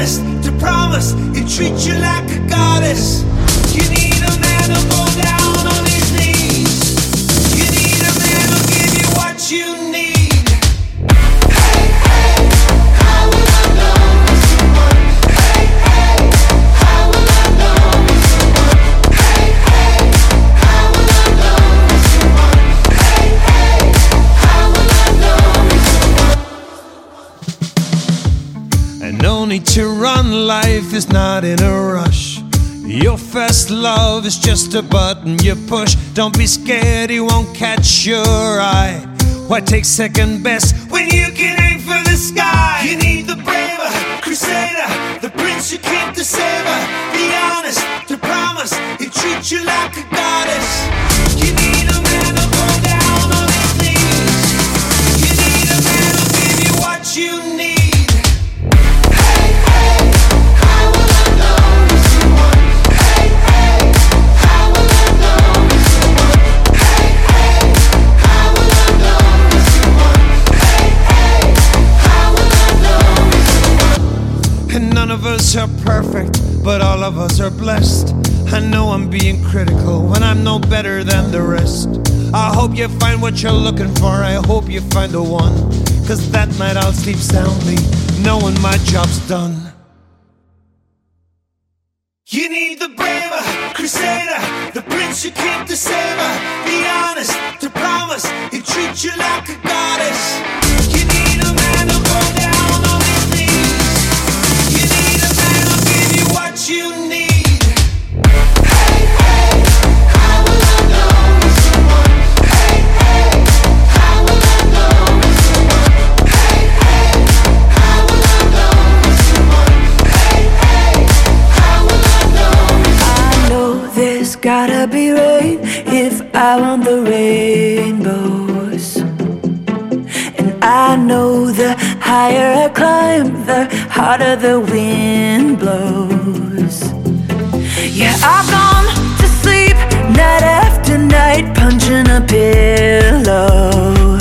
Honest to promise he'll treat you like a goddess. Is not in a rush. Your first love is just a button you push. Don't be scared, he won't catch your eye. Why take second best when you can aim for the sky? You need the braver crusader, the prince who came to save her, the honest to promise he'll treat you like a goddess. Us are perfect, but all of us are blessed. I know I'm being critical when I'm no better than the rest. I hope you find what you're looking for, I hope you find the one. Cause that night I'll sleep soundly, knowing my job's done. You need the braver crusader, the prince who came to save her, Be honest to promise he'll treat you like a goddess. You need a man who'll go down gotta be rain if I want the rainbows. And I know the higher I climb, the harder the wind blows. Yeah, I've gone to sleep night after night, punching a pillow.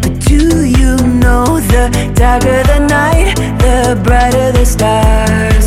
But do you know the darker the night, the brighter the stars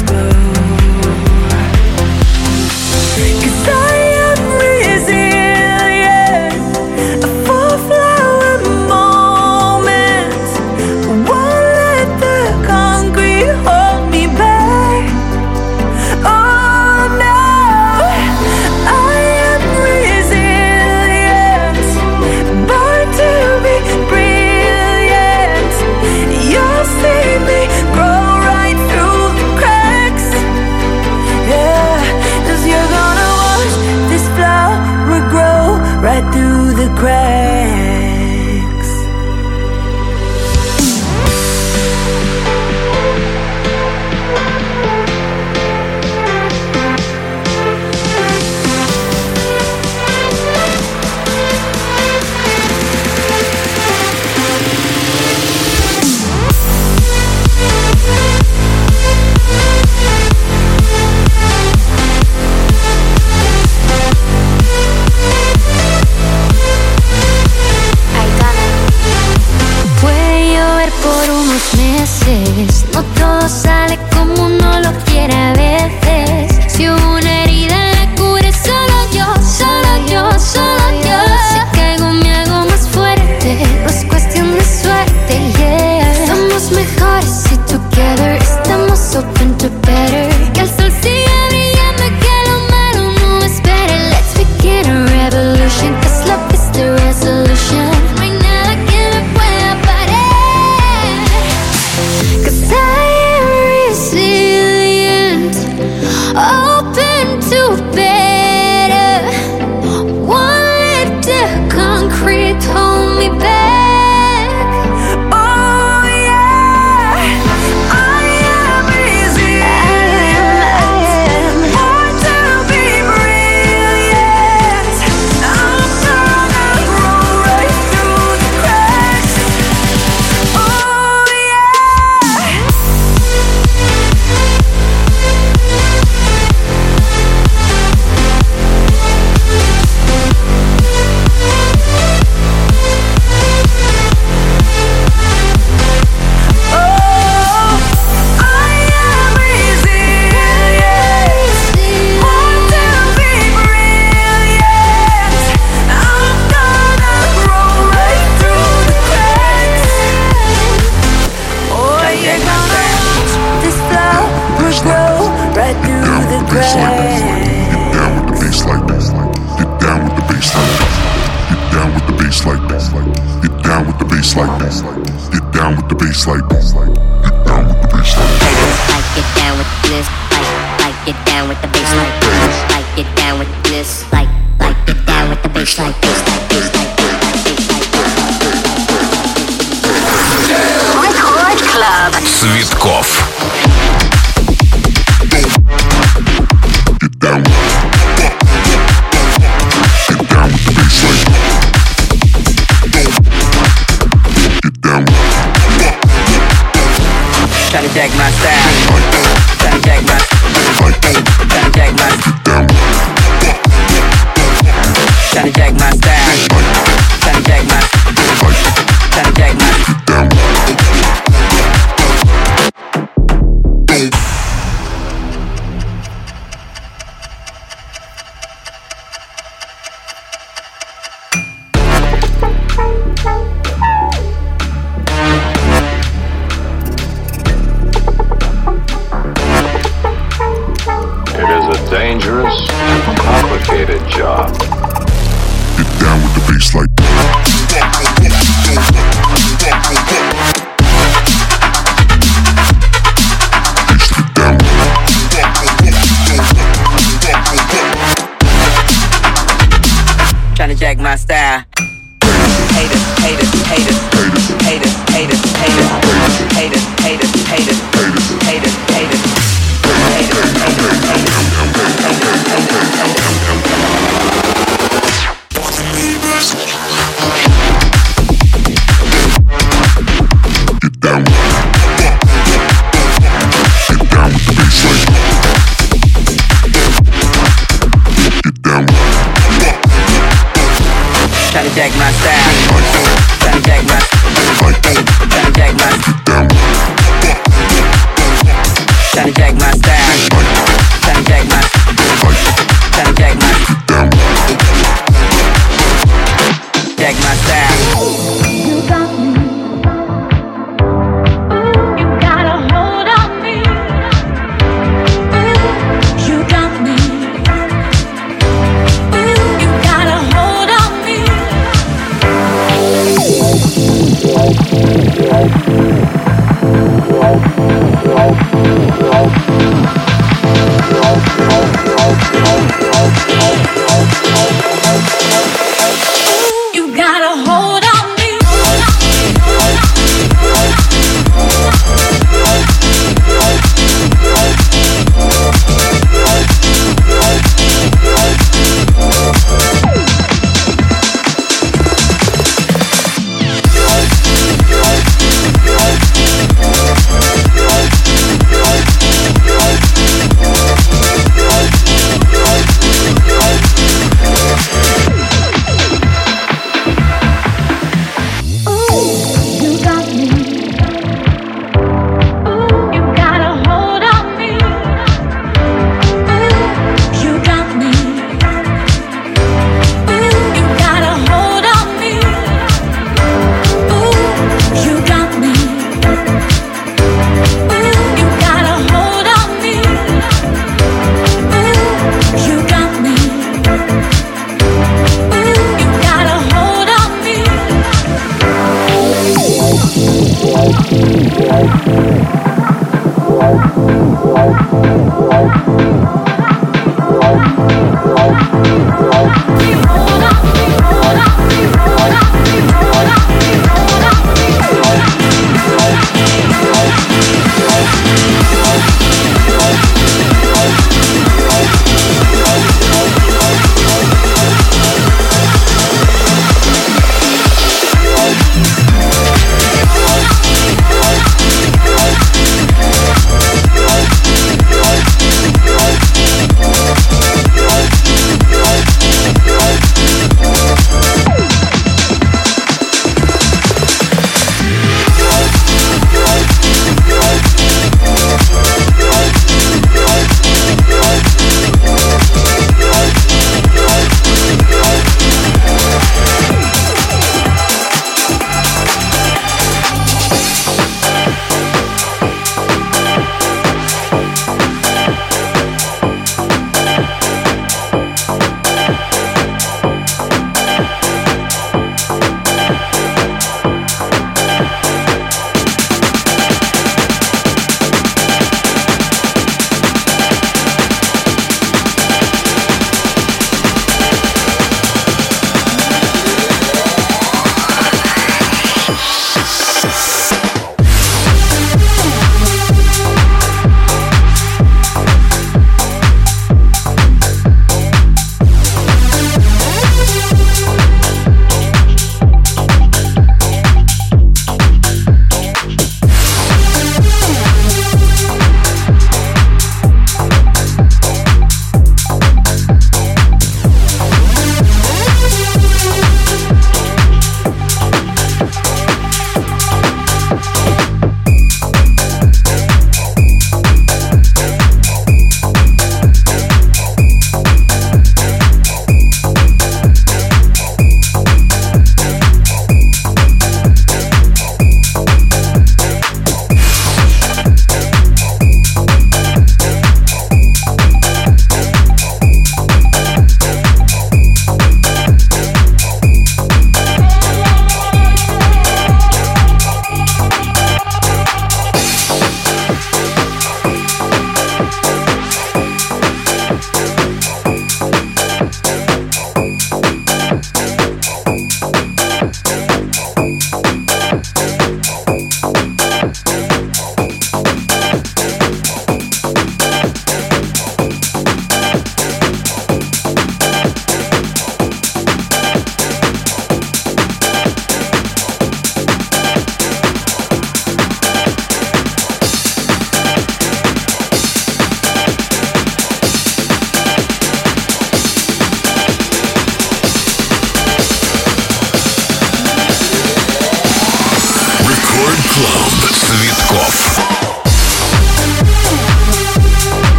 Take my style.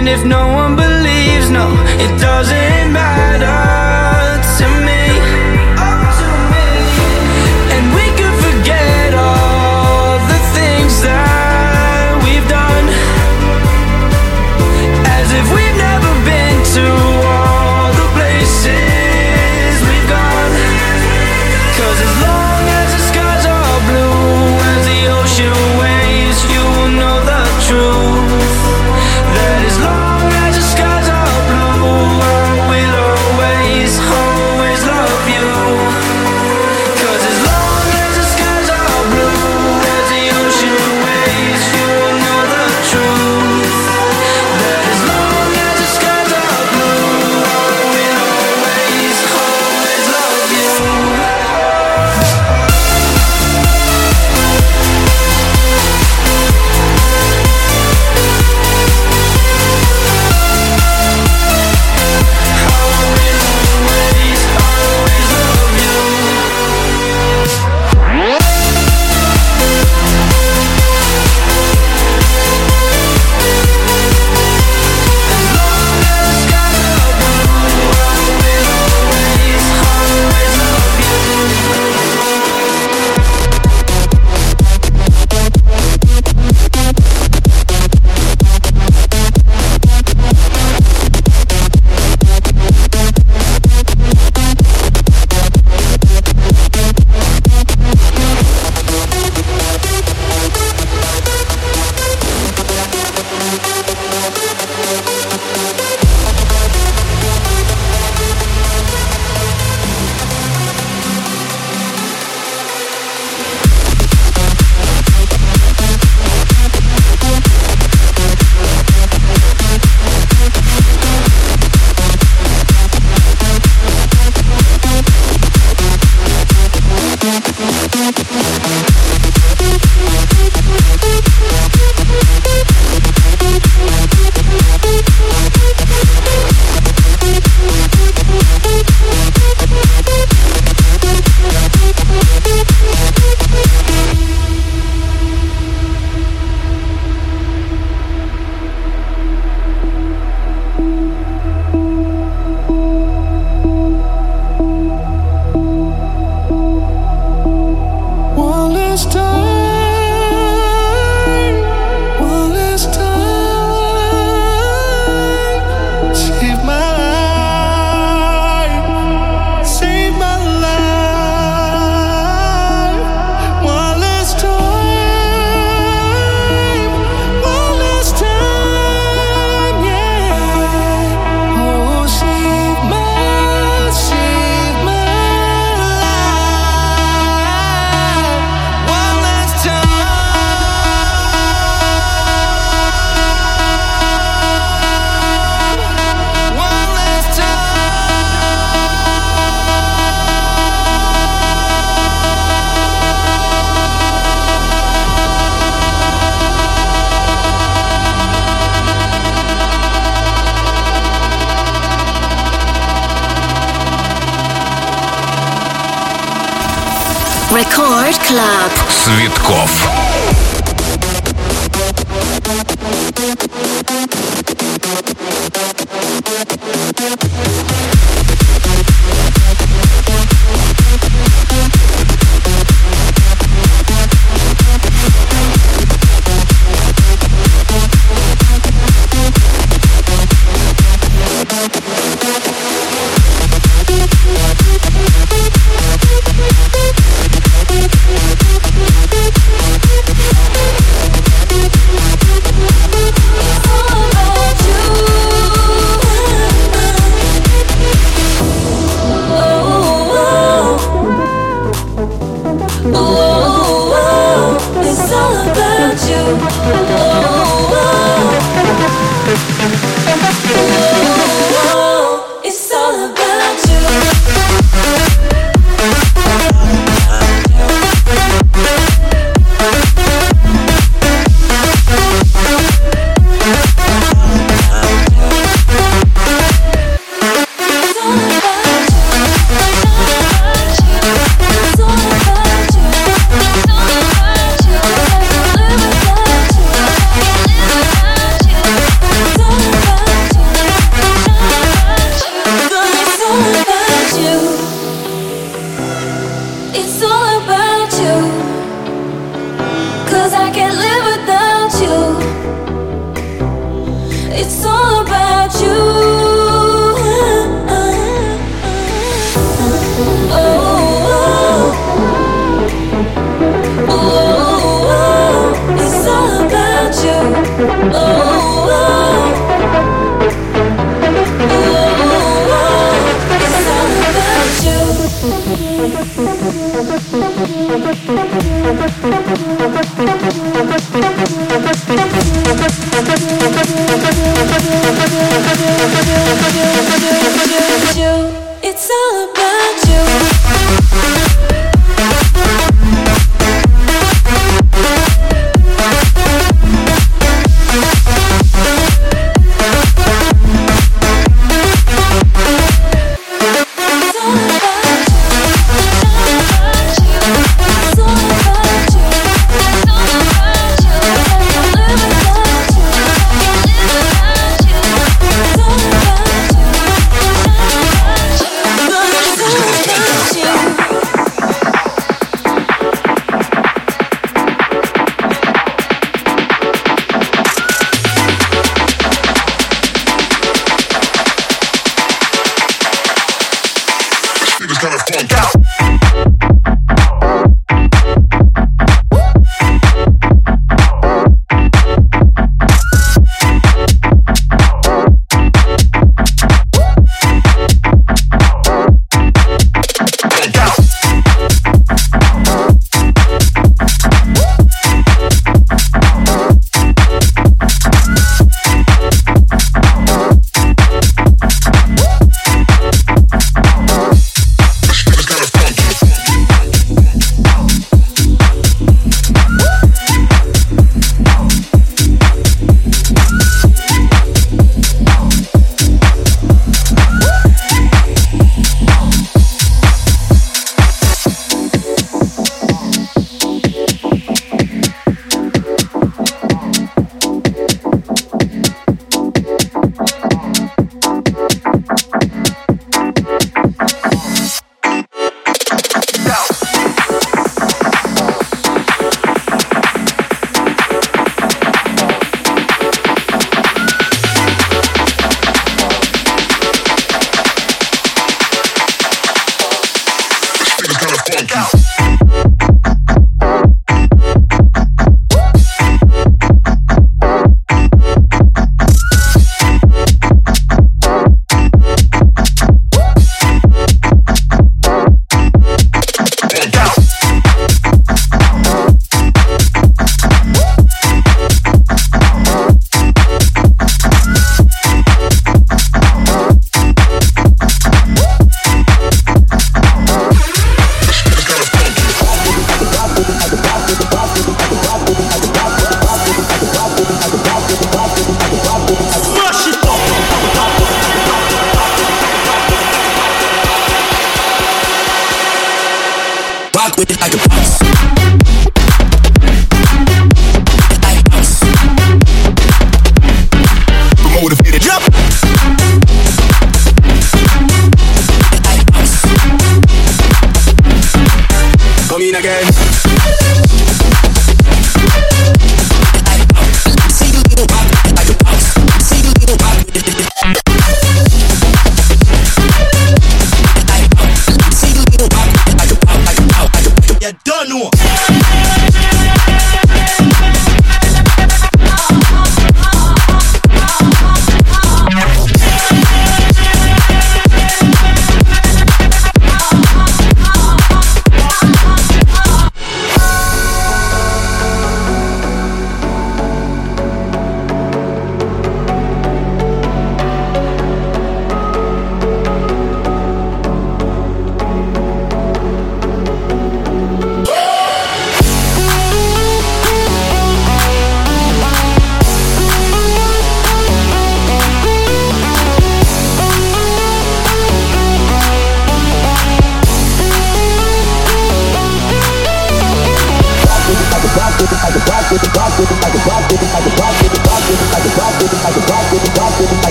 And if no one believes, no, it doesn't matter.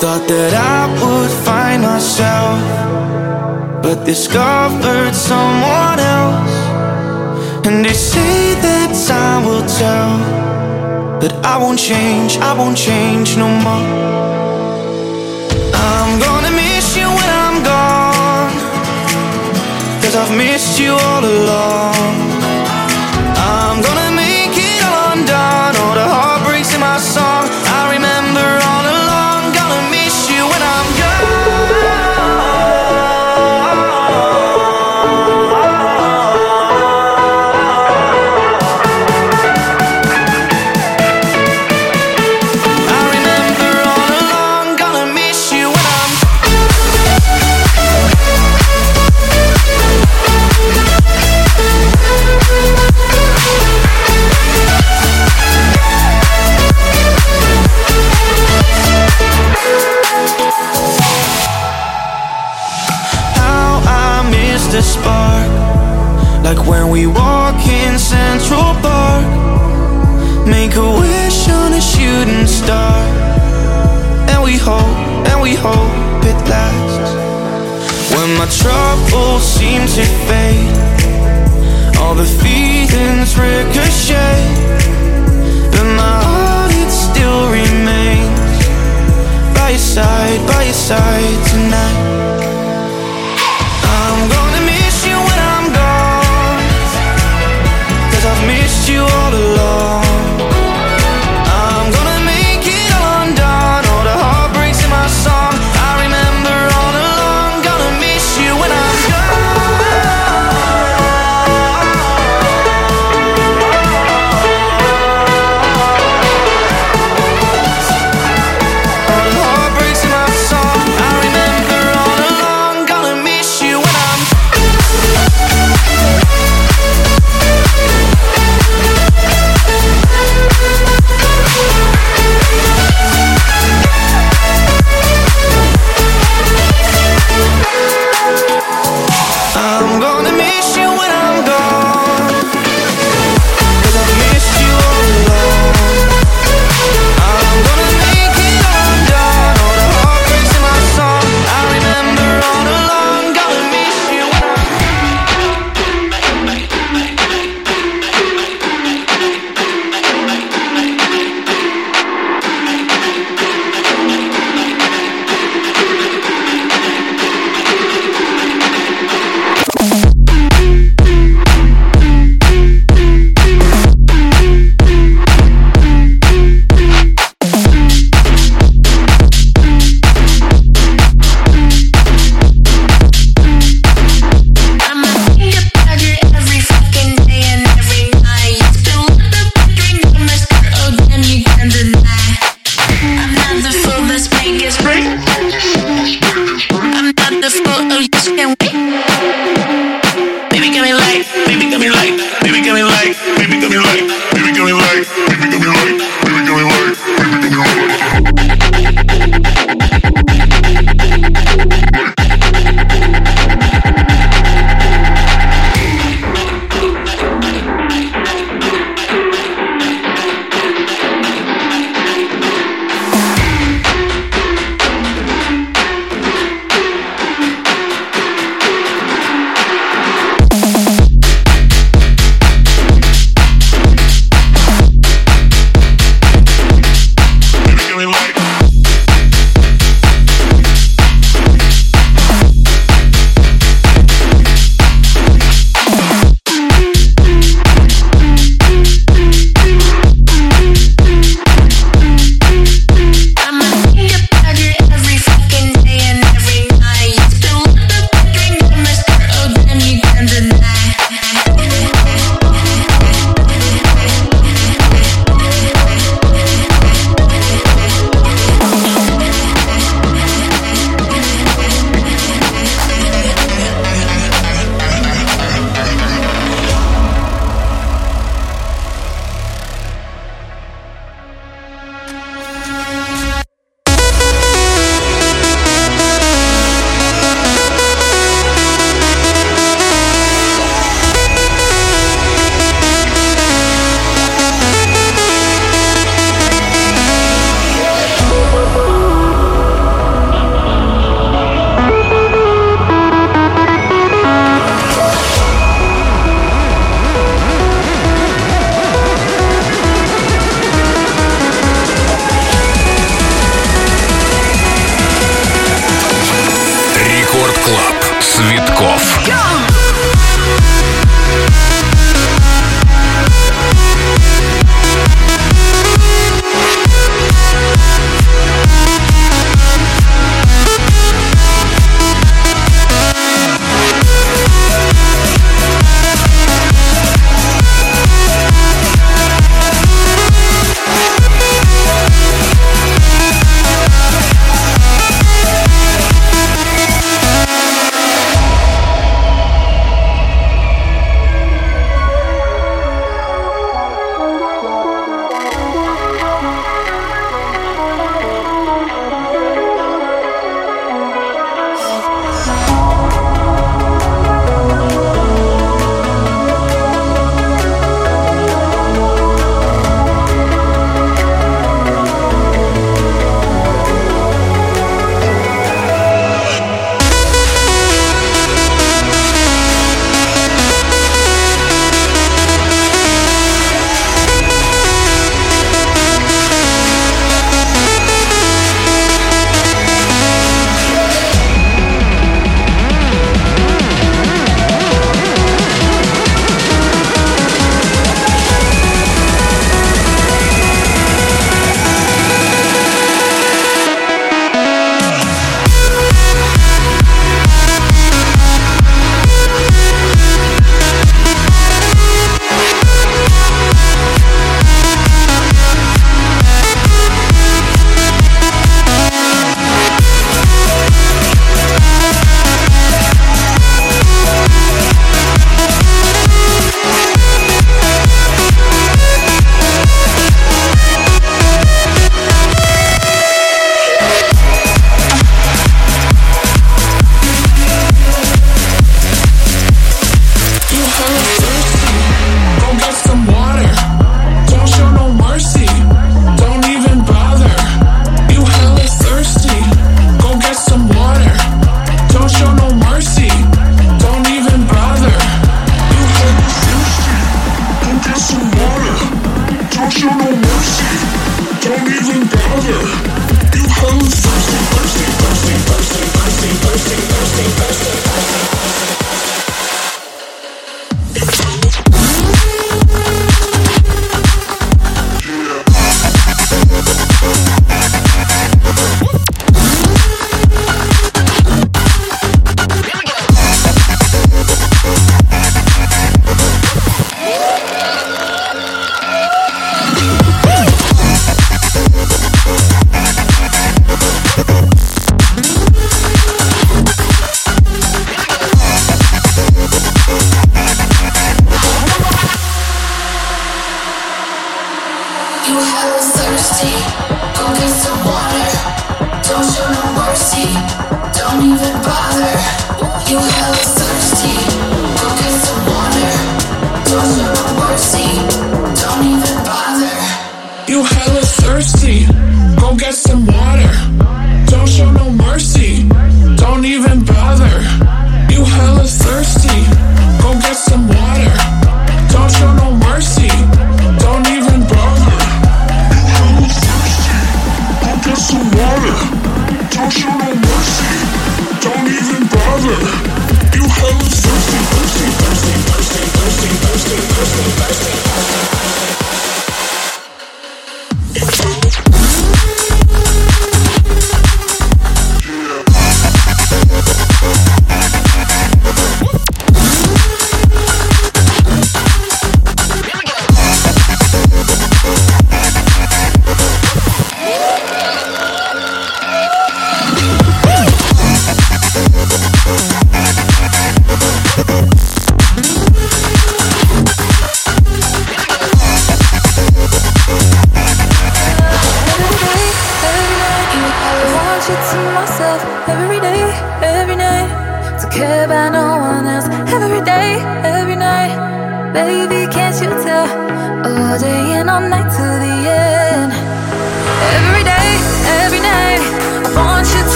Thought that I would find myself, but discovered someone else. And they say that time will tell, but I won't change, I won't change no more. I'm gonna miss you when I'm gone, cause I've missed you all along. Troubles seem to fade, all the feelings ricochet.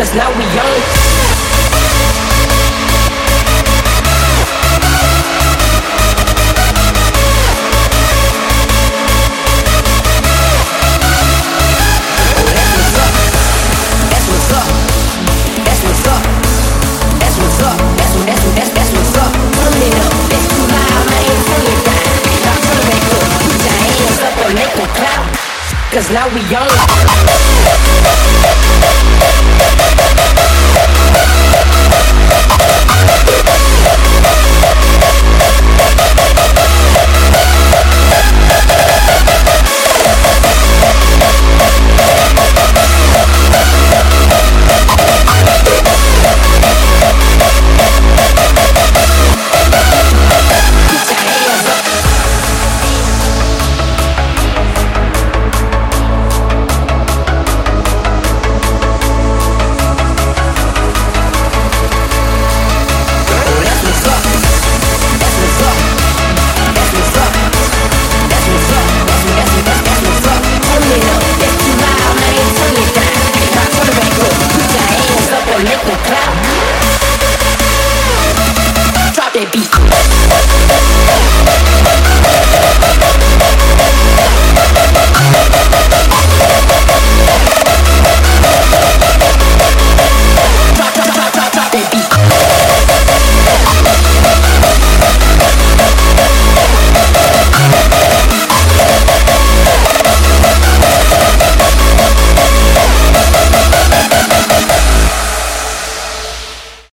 Put